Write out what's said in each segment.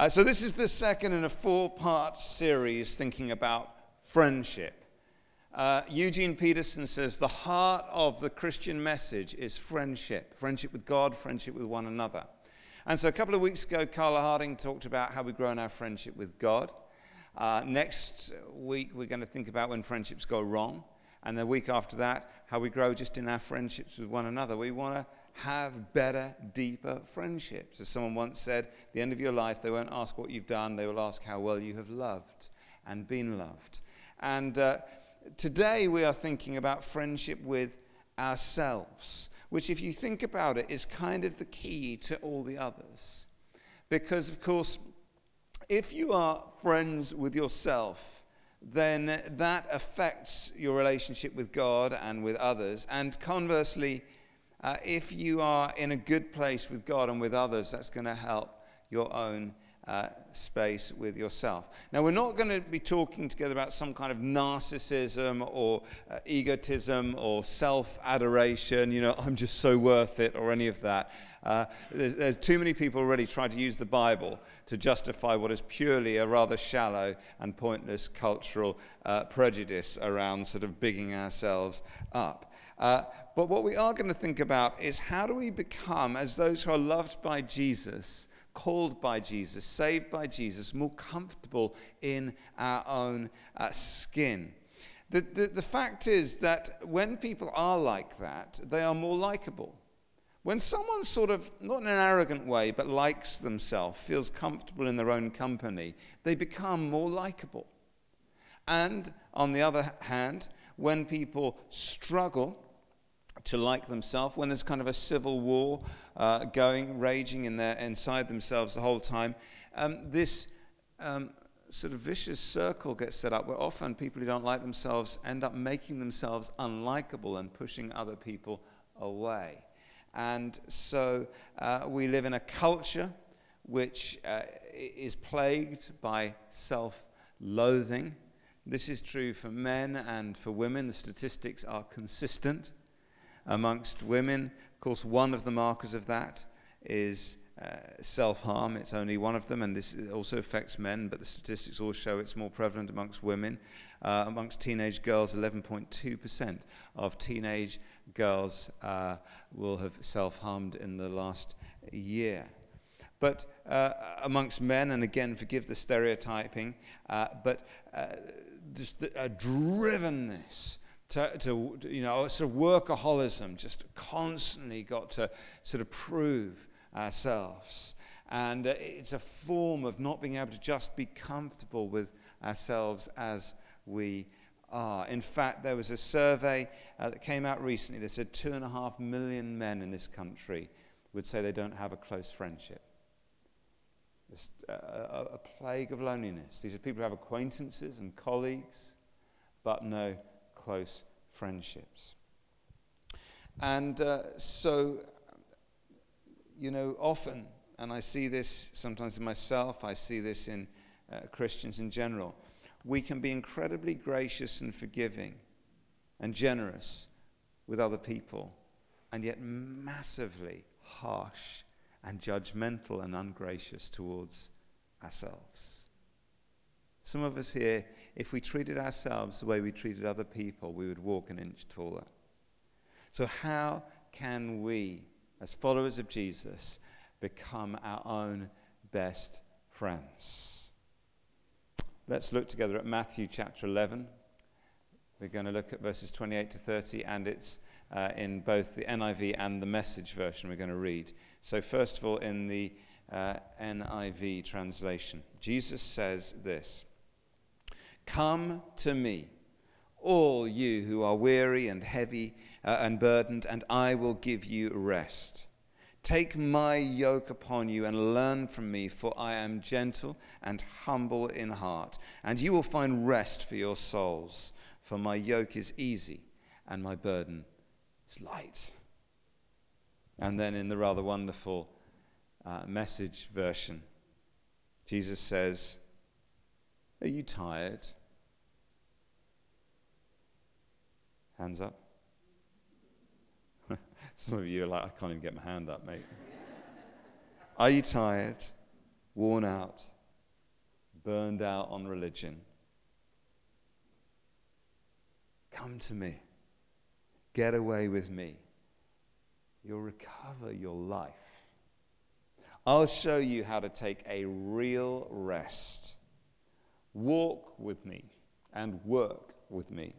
Uh, so, this is the second in a four part series thinking about friendship. Uh, Eugene Peterson says the heart of the Christian message is friendship friendship with God, friendship with one another. And so, a couple of weeks ago, Carla Harding talked about how we grow in our friendship with God. Uh, next week, we're going to think about when friendships go wrong. And the week after that, how we grow just in our friendships with one another. We want to have better, deeper friendships. As someone once said, at the end of your life, they won't ask what you've done, they will ask how well you have loved and been loved. And uh, today we are thinking about friendship with ourselves, which, if you think about it, is kind of the key to all the others. Because, of course, if you are friends with yourself, then that affects your relationship with God and with others. And conversely, uh, if you are in a good place with God and with others, that's going to help your own uh, space with yourself. Now, we're not going to be talking together about some kind of narcissism or uh, egotism or self adoration, you know, I'm just so worth it or any of that. Uh, there's, there's, too many people already trying to use the Bible to justify what is purely a rather shallow and pointless cultural uh, prejudice around sort of bigging ourselves up. Uh, but what we are going to think about is how do we become, as those who are loved by Jesus, called by Jesus, saved by Jesus, more comfortable in our own uh, skin? The, the, the fact is that when people are like that, they are more likable. When someone sort of, not in an arrogant way, but likes themselves, feels comfortable in their own company, they become more likable. And on the other hand, when people struggle to like themselves, when there's kind of a civil war uh, going, raging in their, inside themselves the whole time, um, this um, sort of vicious circle gets set up where often people who don't like themselves end up making themselves unlikable and pushing other people away. And so uh, we live in a culture which uh, is plagued by self loathing. This is true for men and for women. The statistics are consistent amongst women. Of course, one of the markers of that is uh, self harm. It's only one of them, and this also affects men, but the statistics all show it's more prevalent amongst women. Uh, amongst teenage girls, 11.2% of teenage girls uh, will have self harmed in the last year. But uh, amongst men, and again, forgive the stereotyping, uh, but uh, just a drivenness to, to, you know, sort of workaholism, just constantly got to sort of prove ourselves. And uh, it's a form of not being able to just be comfortable with ourselves as we are. In fact, there was a survey uh, that came out recently that said two and a half million men in this country would say they don't have a close friendship. Just uh, a, a plague of loneliness. These are people who have acquaintances and colleagues, but no close friendships. And uh, so, you know, often, and I see this sometimes in myself, I see this in uh, Christians in general, we can be incredibly gracious and forgiving and generous with other people, and yet massively harsh and judgmental and ungracious towards ourselves. Some of us here if we treated ourselves the way we treated other people, we would walk an inch taller. So, how can we, as followers of Jesus, become our own best friends? Let's look together at Matthew chapter 11. We're going to look at verses 28 to 30, and it's uh, in both the NIV and the message version we're going to read. So, first of all, in the uh, NIV translation, Jesus says this. Come to me, all you who are weary and heavy uh, and burdened, and I will give you rest. Take my yoke upon you and learn from me, for I am gentle and humble in heart, and you will find rest for your souls. For my yoke is easy and my burden is light. And then in the rather wonderful uh, message version, Jesus says, Are you tired? Hands up. Some of you are like, I can't even get my hand up, mate. are you tired, worn out, burned out on religion. Come to me. Get away with me. You'll recover your life. I'll show you how to take a real rest. Walk with me and work with me.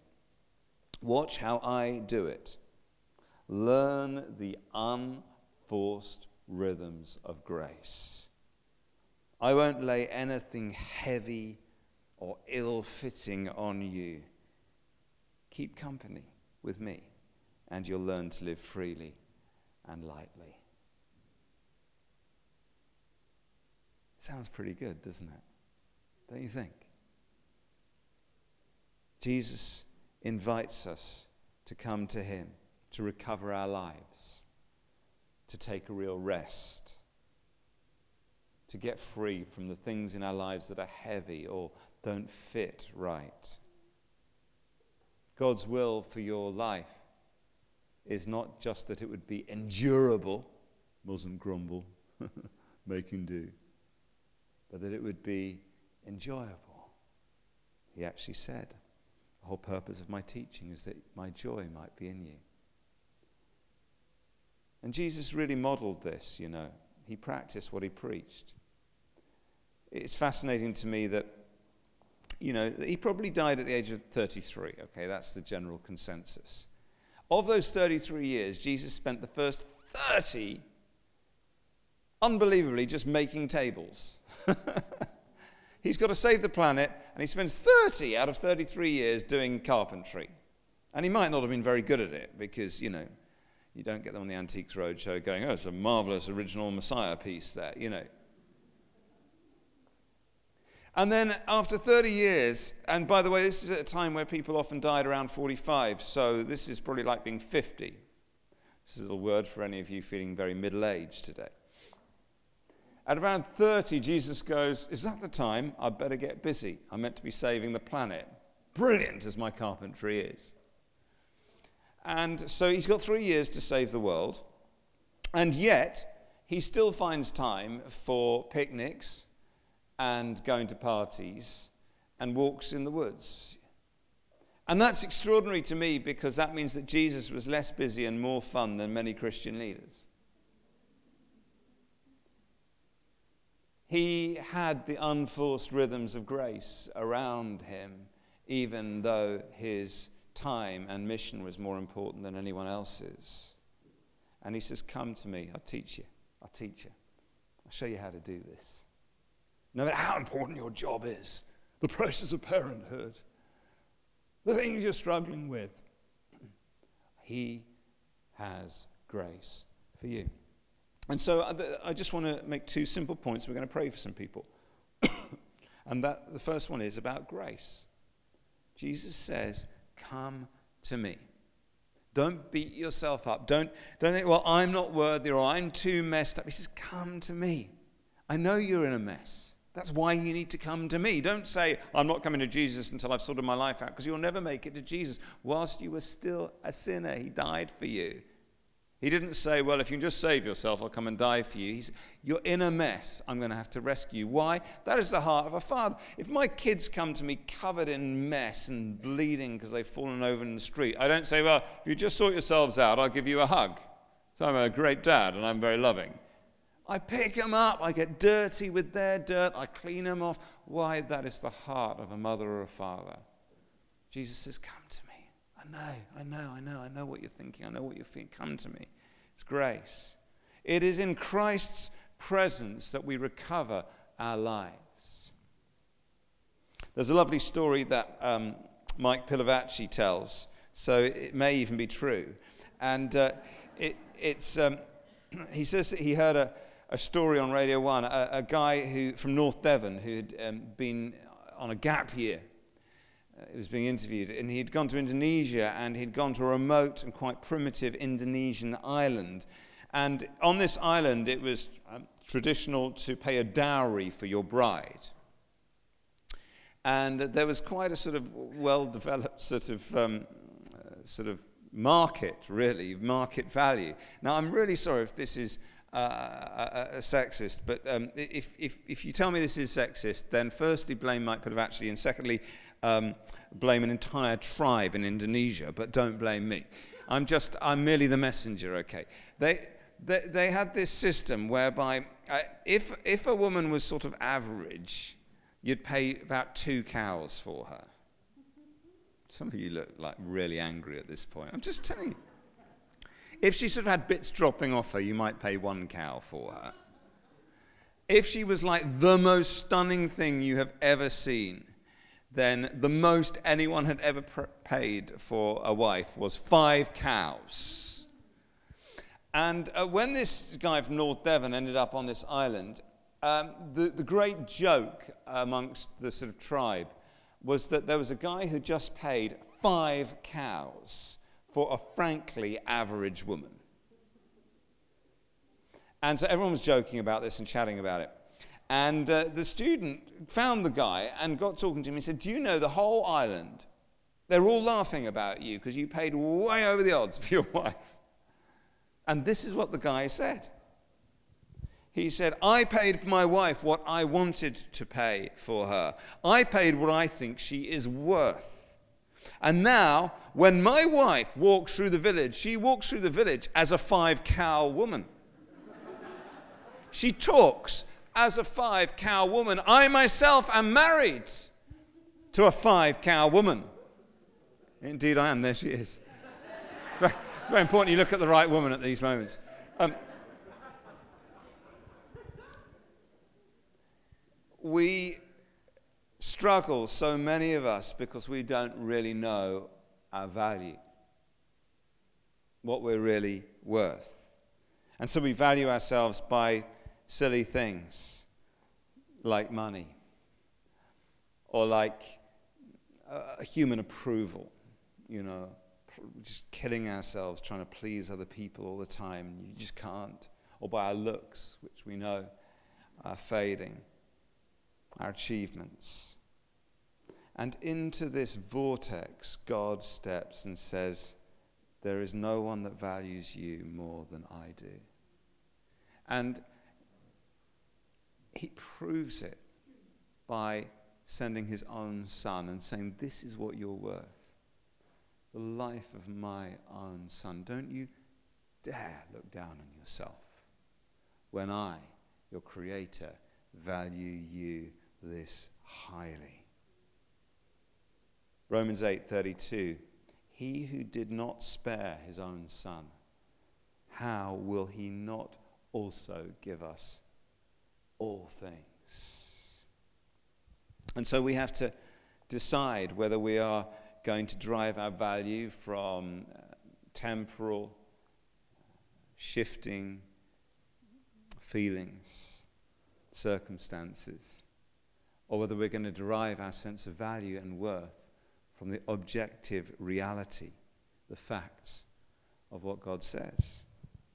Watch how I do it. Learn the unforced rhythms of grace. I won't lay anything heavy or ill fitting on you. Keep company with me, and you'll learn to live freely and lightly. Sounds pretty good, doesn't it? Don't you think? Jesus invites us to come to Him, to recover our lives, to take a real rest, to get free from the things in our lives that are heavy or don't fit right. God's will for your life is not just that it would be endurable, mustn't grumble, making do, but that it would be enjoyable. He actually said, The whole purpose of my teaching is that my joy might be in you. And Jesus really modeled this, you know. He practiced what he preached. It's fascinating to me that, you know, he probably died at the age of 33. Okay, that's the general consensus. Of those 33 years, Jesus spent the first 30 unbelievably just making tables. He's got to save the planet, and he spends 30 out of 33 years doing carpentry. And he might not have been very good at it because, you know, you don't get them on the Antiques Roadshow going, oh, it's a marvelous original Messiah piece there, you know. And then after 30 years, and by the way, this is at a time where people often died around 45, so this is probably like being 50. This is a little word for any of you feeling very middle aged today. At around 30, Jesus goes, Is that the time? I'd better get busy. I'm meant to be saving the planet. Brilliant as my carpentry is. And so he's got three years to save the world, and yet he still finds time for picnics and going to parties and walks in the woods. And that's extraordinary to me because that means that Jesus was less busy and more fun than many Christian leaders. He had the unforced rhythms of grace around him, even though his time and mission was more important than anyone else's. And he says, Come to me, I'll teach you. I'll teach you. I'll show you how to do this no matter how important your job is, the process of parenthood, the things you're struggling with, He has grace for you. And so uh, I just want to make two simple points. We're going to pray for some people. and that, the first one is about grace. Jesus says, Come to me. Don't beat yourself up. Don't, don't think, well, I'm not worthy or I'm too messed up. He says, Come to me. I know you're in a mess. That's why you need to come to me. Don't say, I'm not coming to Jesus until I've sorted my life out, because you'll never make it to Jesus. Whilst you were still a sinner, He died for you. He didn't say, Well, if you can just save yourself, I'll come and die for you. He's, You're in a mess. I'm going to have to rescue you. Why? That is the heart of a father. If my kids come to me covered in mess and bleeding because they've fallen over in the street, I don't say, Well, if you just sort yourselves out, I'll give you a hug. So I'm a great dad and I'm very loving. I pick them up, I get dirty with their dirt, I clean them off. Why? That is the heart of a mother or a father. Jesus says, Come to me. I know, I know, I know, I know what you're thinking, I know what you're feeling. Come to me. It's grace. It is in Christ's presence that we recover our lives. There's a lovely story that um, Mike Pilavachi tells, so it may even be true. And uh, it, it's, um, he says that he heard a, a story on Radio 1, a, a guy who, from North Devon who had um, been on a gap year. Uh, he was being interviewed, and he'd gone to Indonesia and he'd gone to a remote and quite primitive Indonesian island. And on this island, it was um, traditional to pay a dowry for your bride. And there was quite a sort of well developed sort of, um, uh, sort of market, really, market value. Now, I'm really sorry if this is uh, uh, uh, sexist, but um, if, if, if you tell me this is sexist, then firstly, blame Mike Pilavachi, and secondly, um, blame an entire tribe in Indonesia, but don't blame me. I'm just, I'm merely the messenger, okay? They, they, they had this system whereby uh, if, if a woman was sort of average, you'd pay about two cows for her. Some of you look like really angry at this point. I'm just telling you. If she sort of had bits dropping off her, you might pay one cow for her. If she was like the most stunning thing you have ever seen, then the most anyone had ever pr- paid for a wife was five cows. And uh, when this guy from North Devon ended up on this island, um, the, the great joke amongst the sort of tribe was that there was a guy who just paid five cows for a frankly average woman. And so everyone was joking about this and chatting about it. And uh, the student found the guy and got talking to him. He said, Do you know the whole island? They're all laughing about you because you paid way over the odds for your wife. And this is what the guy said. He said, I paid for my wife what I wanted to pay for her. I paid what I think she is worth. And now, when my wife walks through the village, she walks through the village as a five cow woman. she talks as a five cow woman. I myself am married to a five cow woman. Indeed, I am. There she is. Very, very important you look at the right woman at these moments. Um, we struggle, so many of us, because we don't really know our value, what we're really worth. And so we value ourselves by silly things like money or like uh, human approval, you know, just killing ourselves trying to please other people all the time. You just can't. Or by our looks, which we know are fading our achievements. And into this vortex, God steps and says, There is no one that values you more than I do. And he proves it by sending his own son and saying, This is what you're worth. The life of my own son. Don't you dare look down on yourself when I, your creator, value you this highly. Romans 8:32 He who did not spare his own son how will he not also give us all things and so we have to decide whether we are going to drive our value from uh, temporal shifting feelings circumstances or whether we're going to derive our sense of value and worth from the objective reality, the facts of what God says.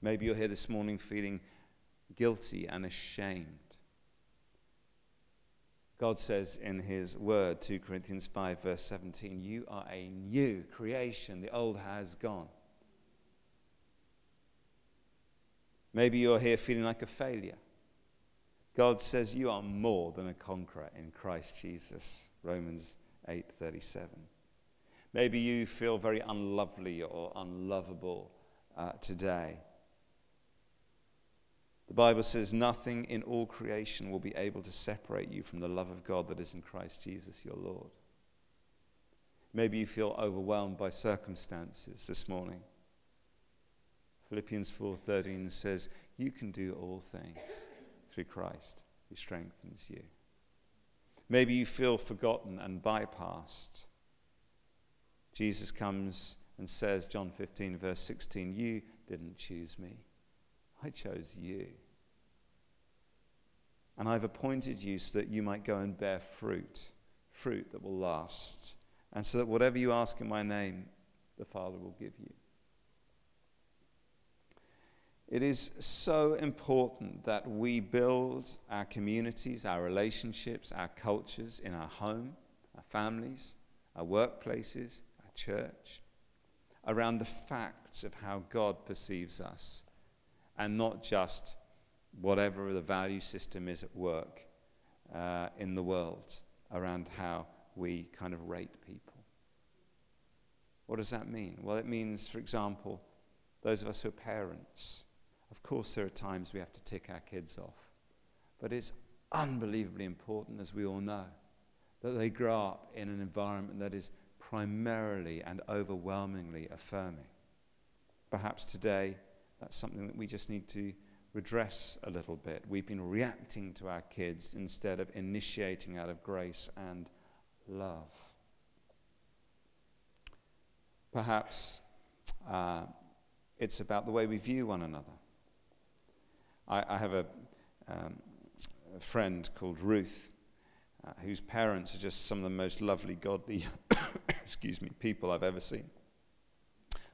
Maybe you're here this morning feeling guilty and ashamed. God says in his word, 2 Corinthians 5, verse 17, You are a new creation. The old has gone. Maybe you're here feeling like a failure. God says you are more than a conqueror in Christ Jesus. Romans 8:37. Maybe you feel very unlovely or unlovable uh, today. The Bible says nothing in all creation will be able to separate you from the love of God that is in Christ Jesus your Lord. Maybe you feel overwhelmed by circumstances this morning. Philippians 4:13 says, "You can do all things through Christ who strengthens you. Maybe you feel forgotten and bypassed. Jesus comes and says, John 15, verse 16, You didn't choose me, I chose you. And I've appointed you so that you might go and bear fruit, fruit that will last, and so that whatever you ask in my name, the Father will give you. It is so important that we build our communities, our relationships, our cultures in our home, our families, our workplaces, our church, around the facts of how God perceives us and not just whatever the value system is at work uh, in the world around how we kind of rate people. What does that mean? Well, it means, for example, those of us who are parents, of course, there are times we have to tick our kids off. But it's unbelievably important, as we all know, that they grow up in an environment that is primarily and overwhelmingly affirming. Perhaps today, that's something that we just need to redress a little bit. We've been reacting to our kids instead of initiating out of grace and love. Perhaps uh, it's about the way we view one another. I, I have a, um, a, friend called Ruth, uh, whose parents are just some of the most lovely, godly, excuse me, people I've ever seen.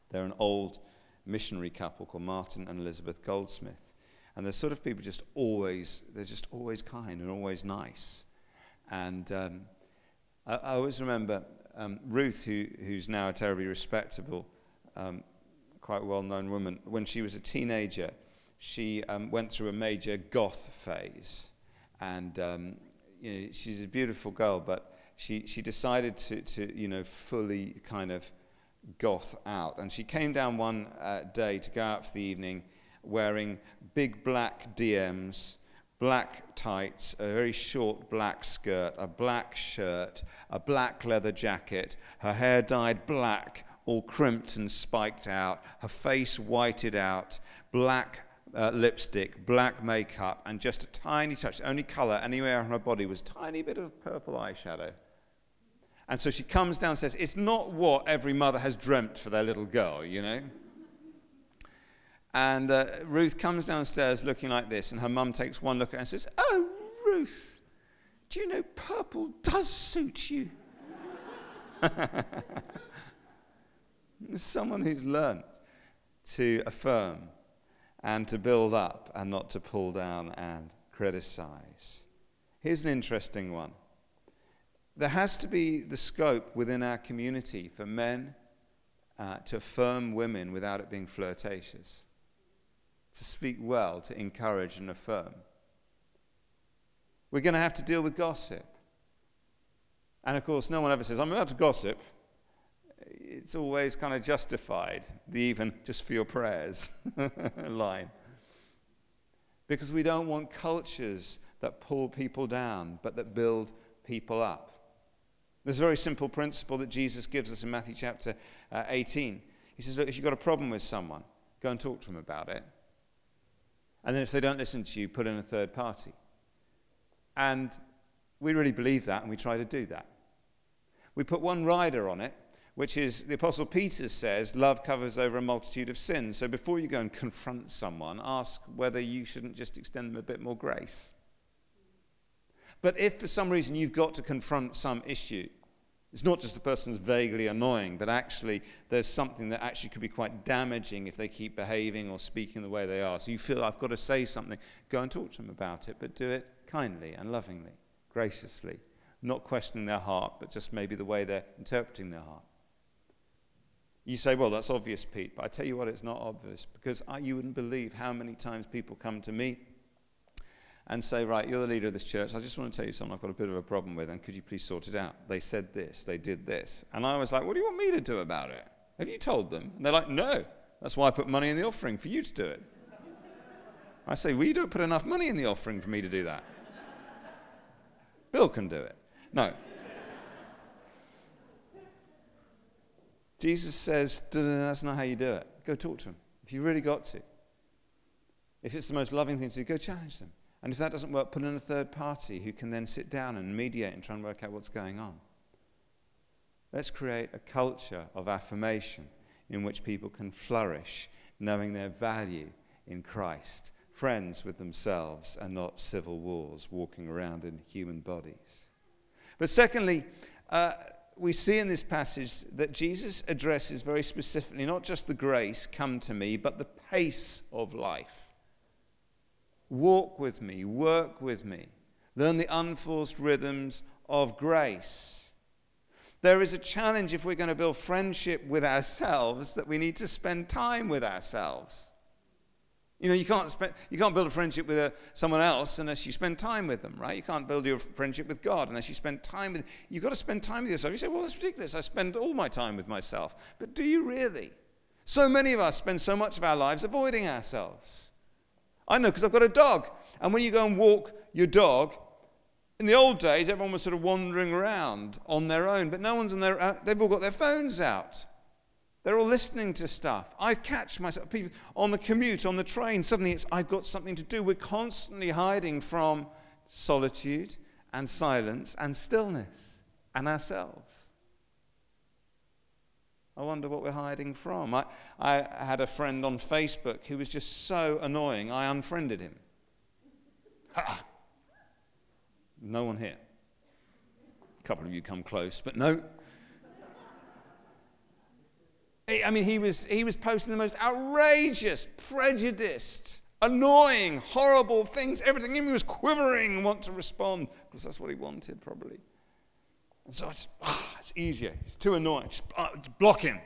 They're an old missionary couple called Martin and Elizabeth Goldsmith. And they're sort of people just always, they're just always kind and always nice. And um, I, I, always remember um, Ruth, who, who's now a terribly respectable, um, quite well known woman, when she was a teenager, she um, went through a major goth phase. And um, you know, she's a beautiful girl, but she, she decided to, to, you know, fully kind of goth out. And she came down one uh, day to go out for the evening wearing big black DMs, black tights, a very short black skirt, a black shirt, a black leather jacket, her hair dyed black, all crimped and spiked out, her face whited out, black uh, lipstick, black makeup, and just a tiny touch, the only color anywhere on her body was tiny bit of purple eyeshadow. And so she comes downstairs. It's not what every mother has dreamt for their little girl, you know? And uh, Ruth comes downstairs looking like this, and her mum takes one look at her and says, Oh, Ruth, do you know purple does suit you? Someone who's learnt to affirm and to build up and not to pull down and criticize. Here's an interesting one. There has to be the scope within our community for men uh, to affirm women without it being flirtatious to speak well, to encourage and affirm. We're going to have to deal with gossip. And of course, no one ever says, I'm about to gossip. It's always kind of justified, the even just for your prayers line. Because we don't want cultures that pull people down, but that build people up. There's a very simple principle that Jesus gives us in Matthew chapter uh, 18. He says, Look, if you've got a problem with someone, go and talk to them about it. And then if they don't listen to you, put in a third party. And we really believe that, and we try to do that. We put one rider on it, which is the Apostle Peter says, love covers over a multitude of sins. So before you go and confront someone, ask whether you shouldn't just extend them a bit more grace. But if for some reason you've got to confront some issue, it's not just the person's vaguely annoying, but actually there's something that actually could be quite damaging if they keep behaving or speaking the way they are. So you feel I've got to say something, go and talk to them about it, but do it kindly and lovingly, graciously, not questioning their heart, but just maybe the way they're interpreting their heart. You say, well, that's obvious, Pete, but I tell you what, it's not obvious because I, you wouldn't believe how many times people come to me and say, right, you're the leader of this church. I just want to tell you something I've got a bit of a problem with, and could you please sort it out? They said this, they did this. And I was like, what do you want me to do about it? Have you told them? And they're like, no. That's why I put money in the offering for you to do it. I say, well, you don't put enough money in the offering for me to do that. Bill can do it. No. Jesus says, that's not how you do it. Go talk to them. If you really got to. If it's the most loving thing to do, go challenge them. And if that doesn't work, put in a third party who can then sit down and mediate and try and work out what's going on. Let's create a culture of affirmation in which people can flourish, knowing their value in Christ, friends with themselves, and not civil wars walking around in human bodies. But secondly, uh, we see in this passage that Jesus addresses very specifically not just the grace, come to me, but the pace of life. Walk with me, work with me. Learn the unforced rhythms of grace. There is a challenge if we're going to build friendship with ourselves that we need to spend time with ourselves. You know, you can't, spe- you can't build a friendship with a, uh, someone else unless you spend time with them, right? You can't build your friendship with God unless you spend time with You've got to spend time with yourself. You say, well, that's ridiculous. I spend all my time with myself. But do you really? So many of us spend so much of our lives avoiding ourselves. I know because I've got a dog. And when you go and walk your dog, in the old days, everyone was sort of wandering around on their own, but no one's on their, uh, they've all got their phones out. They're all listening to stuff. I catch myself people on the commute, on the train. Suddenly, it's I've got something to do. We're constantly hiding from solitude and silence and stillness and ourselves. I wonder what we're hiding from. I, I had a friend on Facebook who was just so annoying, I unfriended him. Ha! No one here. A couple of you come close, but no. I mean, he was, he was posting the most outrageous, prejudiced, annoying, horrible things. Everything in me was quivering want to respond because that's what he wanted, probably. And so it's, ah, it's easier. It's too annoying. Just, uh, block him.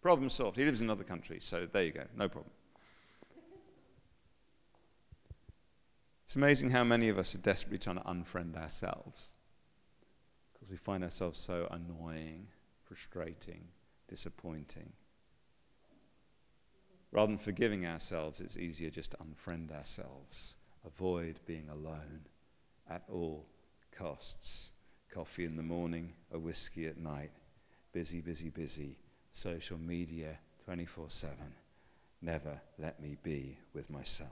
Problem solved. He lives in another country, so there you go. No problem. It's amazing how many of us are desperately trying to unfriend ourselves because we find ourselves so annoying, frustrating, disappointing. Rather than forgiving ourselves, it's easier just to unfriend ourselves, avoid being alone at all costs. Coffee in the morning, a whiskey at night, busy, busy, busy, social media 24 7. Never let me be with myself.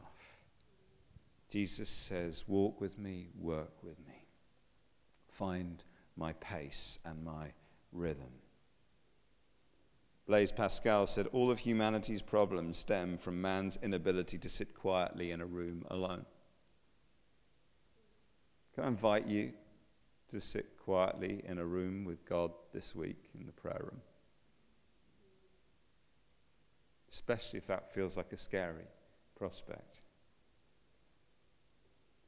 Jesus says, Walk with me, work with me. Find my pace and my rhythm. Blaise Pascal said, All of humanity's problems stem from man's inability to sit quietly in a room alone. Can I invite you to sit quietly in a room with God this week in the prayer room? Especially if that feels like a scary prospect.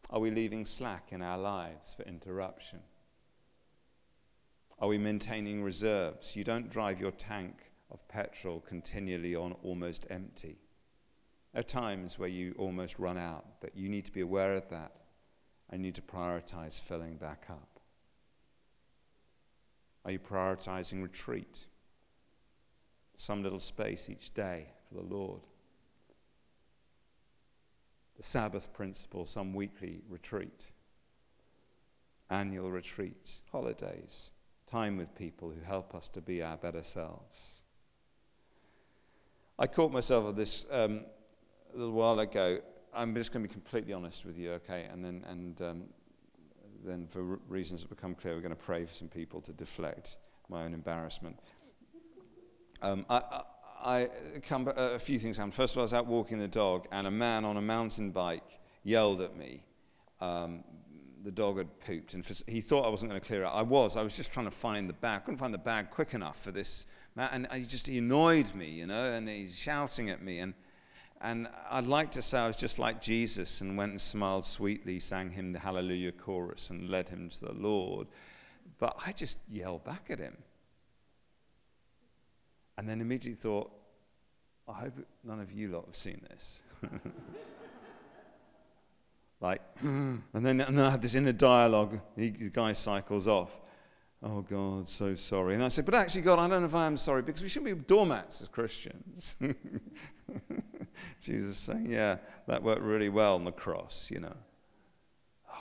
Are we leaving slack in our lives for interruption? Are we maintaining reserves? You don't drive your tank of petrol continually on almost empty. There are times where you almost run out, but you need to be aware of that and you need to prioritize filling back up. Are you prioritizing retreat? Some little space each day for the Lord. The Sabbath principle, some weekly retreat, annual retreats, holidays, time with people who help us to be our better selves. I caught myself of this um, a little while ago. I'm just going to be completely honest with you, okay? And then, and um, then for reasons that become clear, we're going to pray for some people to deflect my own embarrassment. Um, I, I, I come, a few things happened. First of all, I was out walking the dog, and a man on a mountain bike yelled at me. Um, the dog had pooped, and for, he thought I wasn't going to clear it. I was. I was just trying to find the bag. Couldn't find the bag quick enough for this man, and he just he annoyed me, you know, and he's shouting at me. And, and I'd like to say I was just like Jesus and went and smiled sweetly, sang him the Hallelujah chorus, and led him to the Lord. But I just yelled back at him. And then immediately thought, I hope none of you lot have seen this. like, mm. and then, and then I had this inner dialogue. He, the guy cycles off. Oh, God, so sorry. And I said, But actually, God, I don't know if I am sorry because we shouldn't be doormats as Christians. Jesus saying, Yeah, that worked really well on the cross, you know.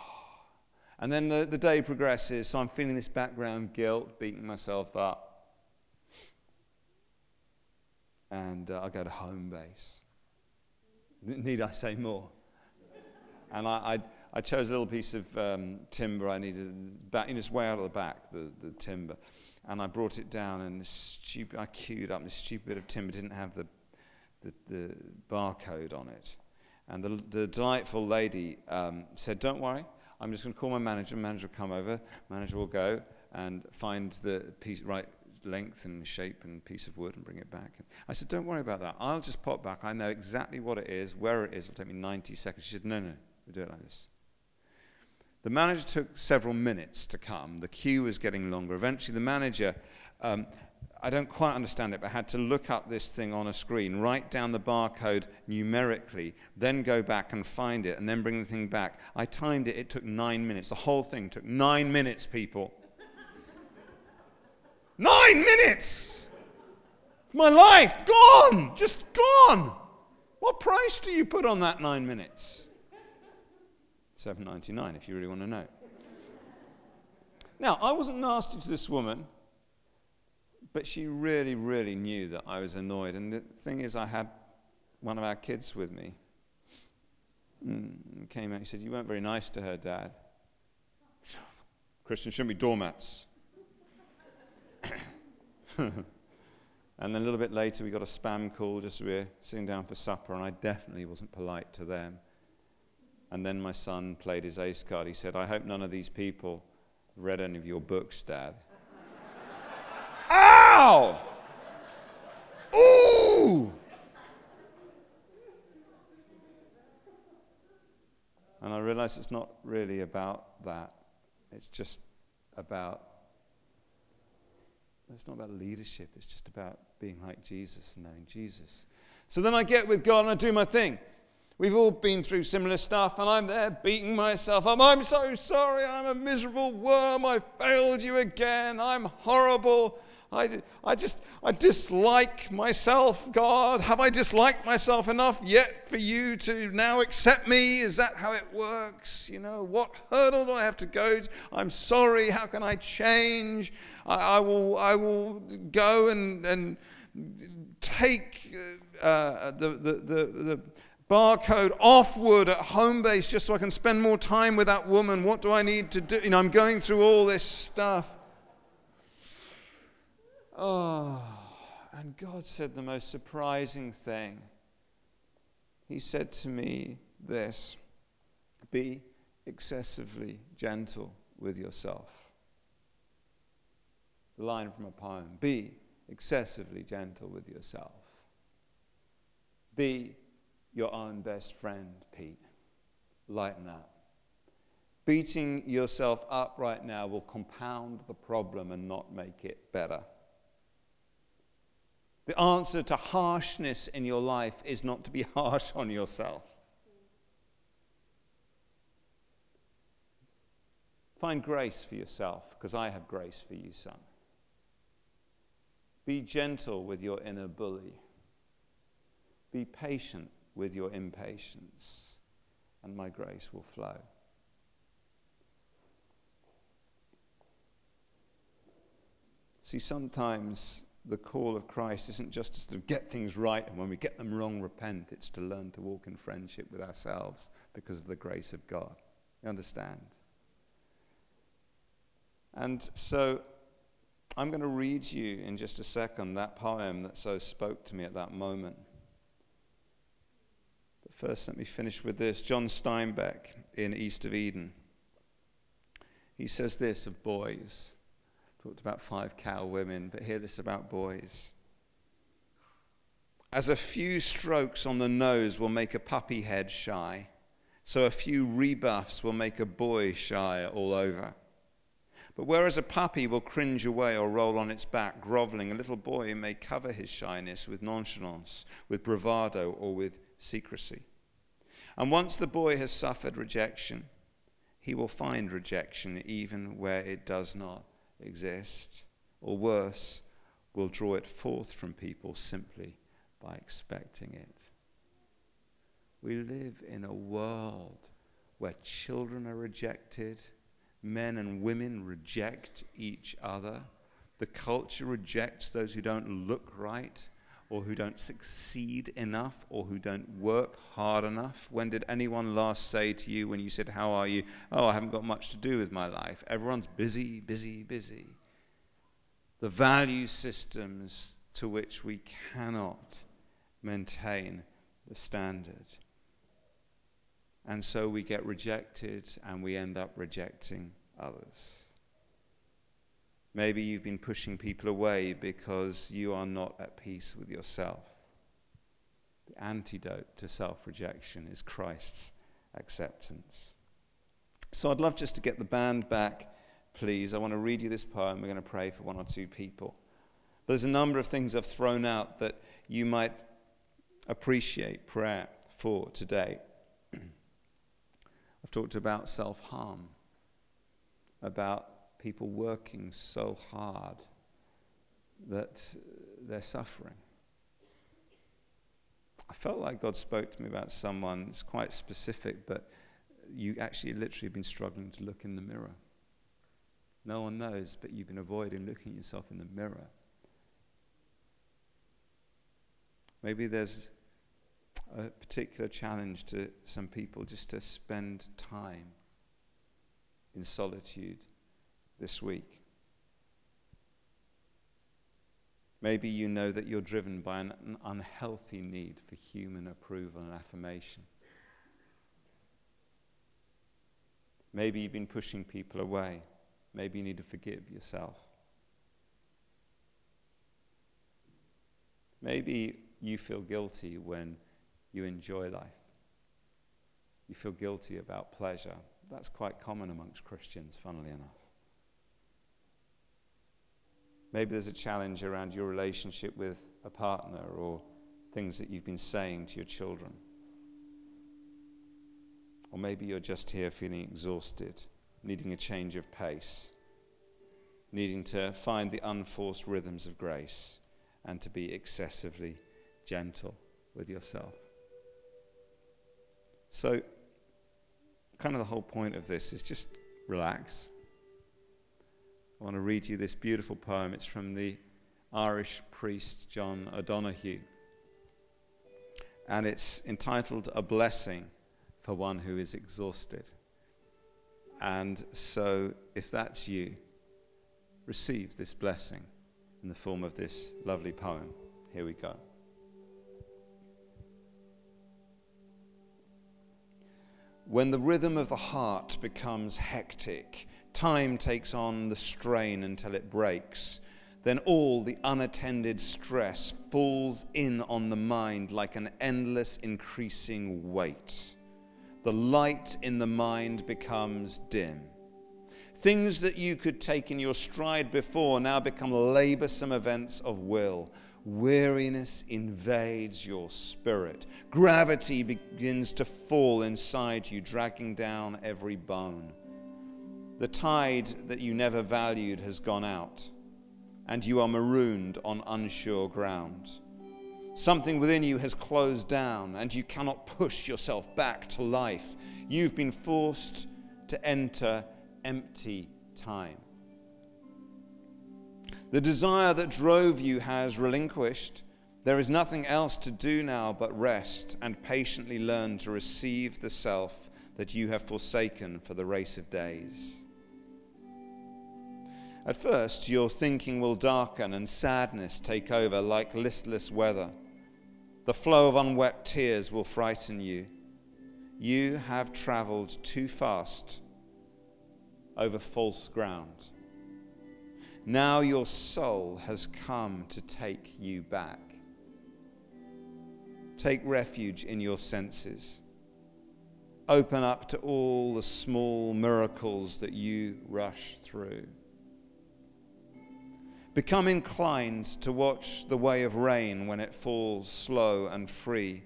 And then the, the day progresses, so I'm feeling this background guilt, beating myself up. And uh, I go to Homebase. Need I say more? And I, I I chose a little piece of um, timber I needed, back, you know, it's way out of the back, the, the timber. And I brought it down, and this stupid, I queued up, this stupid bit of timber didn't have the, the, the barcode on it. And the, the delightful lady um, said, Don't worry, I'm just going to call my manager. Manager will come over, manager will go and find the piece, right length and shape and piece of wood and bring it back. And I said, Don't worry about that. I'll just pop back. I know exactly what it is, where it is. It'll take me 90 seconds. She said, No, no, we do it like this. The manager took several minutes to come. The queue was getting longer. Eventually, the manager um, I don't quite understand it, but I had to look up this thing on a screen, write down the barcode numerically, then go back and find it, and then bring the thing back. I timed it, it took nine minutes. The whole thing took nine minutes, people. nine minutes! My life, gone! Just gone! What price do you put on that nine minutes? 7.99 if you really want to know. Now, I wasn't nasty to this woman. But she really, really knew that I was annoyed. And the thing is, I had one of our kids with me. And mm, came out, he said, You weren't very nice to her, Dad. Christians shouldn't be doormats. and then a little bit later, we got a spam call just as we were sitting down for supper, and I definitely wasn't polite to them. And then my son played his ace card. He said, I hope none of these people read any of your books, Dad. Ow! Ooh! And I realize it's not really about that. It's just about, it's not about leadership. It's just about being like Jesus and knowing Jesus. So then I get with God and I do my thing. We've all been through similar stuff, and I'm there beating myself up. I'm so sorry. I'm a miserable worm. I failed you again. I'm horrible. I, I just, I dislike myself, God. Have I disliked myself enough yet for you to now accept me? Is that how it works? You know, what hurdle do I have to go to? I'm sorry. How can I change? I, I will, I will go and, and take uh, uh the, the, the, the barcode offward at Homebase just so I can spend more time with that woman. What do I need to do? You know, I'm going through all this stuff. Oh, and God said the most surprising thing. He said to me this Be excessively gentle with yourself. The line from a poem Be excessively gentle with yourself. Be your own best friend, Pete. Lighten up. Beating yourself up right now will compound the problem and not make it better. The answer to harshness in your life is not to be harsh on yourself. Find grace for yourself, because I have grace for you, son. Be gentle with your inner bully. Be patient with your impatience, and my grace will flow. See, sometimes the call of Christ isn't just to get things right, and when we get them wrong, repent. It's to learn to walk in friendship with ourselves because of the grace of God. You understand? And so I'm going to read you in just a second that poem that so spoke to me at that moment. But first, let me finish with this. John Steinbeck in East of Eden. He says this of boys. Talked about five cow women, but hear this about boys. As a few strokes on the nose will make a puppy head shy, so a few rebuffs will make a boy shy all over. But whereas a puppy will cringe away or roll on its back, groveling, a little boy may cover his shyness with nonchalance, with bravado, or with secrecy. And once the boy has suffered rejection, he will find rejection even where it does not exist, or worse, will draw it forth from people simply by expecting it. We live in a world where children are rejected, men and women reject each other, the culture rejects those who don't look right or who don't succeed enough or who don't work hard enough? When did anyone last say to you when you said, How are you? Oh, I haven't got much to do with my life. Everyone's busy, busy, busy. The value systems to which we cannot maintain the standard. And so we get rejected and we end up rejecting others. Maybe you've been pushing people away because you are not at peace with yourself. The antidote to self rejection is Christ's acceptance. So I'd love just to get the band back, please. I want to read you this poem. We're going to pray for one or two people. There's a number of things I've thrown out that you might appreciate prayer for today. I've talked about self harm, about people working so hard that they're suffering. I felt like God spoke to me about someone, it's quite specific, but you actually literally have been struggling to look in the mirror. No one knows, but you've been avoiding looking at yourself in the mirror. Maybe there's a particular challenge to some people just to spend time in solitude this week. Maybe you know that you're driven by an, unhealthy need for human approval and affirmation. Maybe you've been pushing people away. Maybe you need to forgive yourself. Maybe you feel guilty when you enjoy life. You feel guilty about pleasure. That's quite common amongst Christians, funnily enough. Maybe there's a challenge around your relationship with a partner or things that you've been saying to your children. Or maybe you're just here feeling exhausted, needing a change of pace, needing to find the unforced rhythms of grace and to be excessively gentle with yourself. So, kind of the whole point of this is just relax. I want to read you this beautiful poem. It's from the Irish priest John O'Donoghue. And it's entitled A Blessing for One Who is Exhausted. And so, if that's you, receive this blessing in the form of this lovely poem. Here we go. When the rhythm of the heart becomes hectic, time takes on the strain until it breaks, then all the unattended stress falls in on the mind like an endless increasing weight. The light in the mind becomes dim. Things that you could take in your stride before now become laborsome events of will Weariness invades your spirit. Gravity begins to fall inside you, dragging down every bone. The tide that you never valued has gone out, and you are marooned on unsure ground. Something within you has closed down, and you cannot push yourself back to life. You've been forced to enter empty time. The desire that drove you has relinquished. There is nothing else to do now but rest and patiently learn to receive the self that you have forsaken for the race of days. At first, your thinking will darken and sadness take over like listless weather. The flow of unwept tears will frighten you. You have traveled too fast over false ground. Now your soul has come to take you back. Take refuge in your senses. Open up to all the small miracles that you rush through. Become inclined to watch the way of rain when it falls slow and free.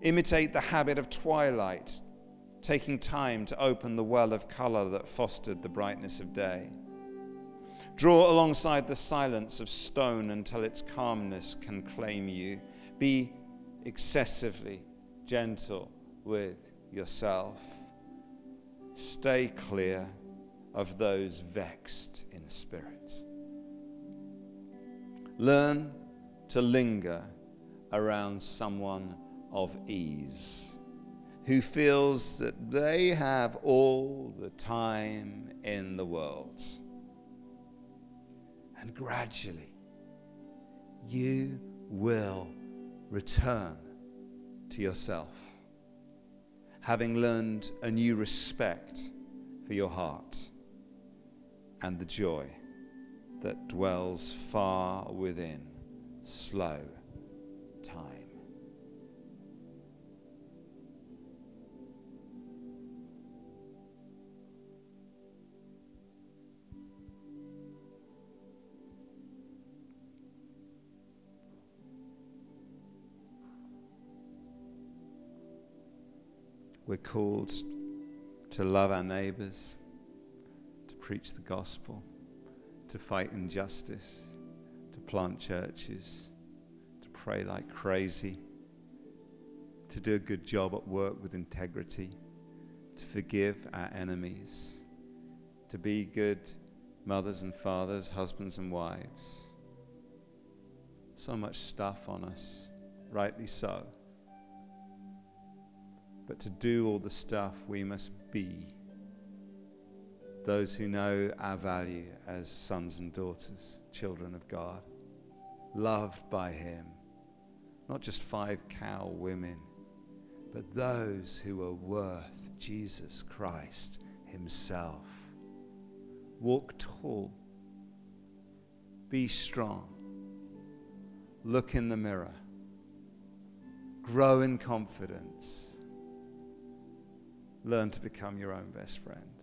Imitate the habit of twilight, taking time to open the well of color that fostered the brightness of day. Draw alongside the silence of stone until its calmness can claim you. Be excessively gentle with yourself. Stay clear of those vexed in spirit. Learn to linger around someone of ease who feels that they have all the time in the world. And gradually, you will return to yourself, having learned a new respect for your heart and the joy that dwells far within slow time. We're called to love our neighbors preach the gospel, to fight injustice, to plant churches, to pray like crazy, to do a good job at work with integrity, to forgive our enemies, to be good mothers and fathers, husbands and wives. So much stuff on us, rightly so. But to do all the stuff, we must be those who know our value as sons and daughters, children of God, loved by Him. Not just five cow women, but those who are worth Jesus Christ Himself. Walk tall, be strong, look in the mirror, grow in confidence learn to become your own best friend.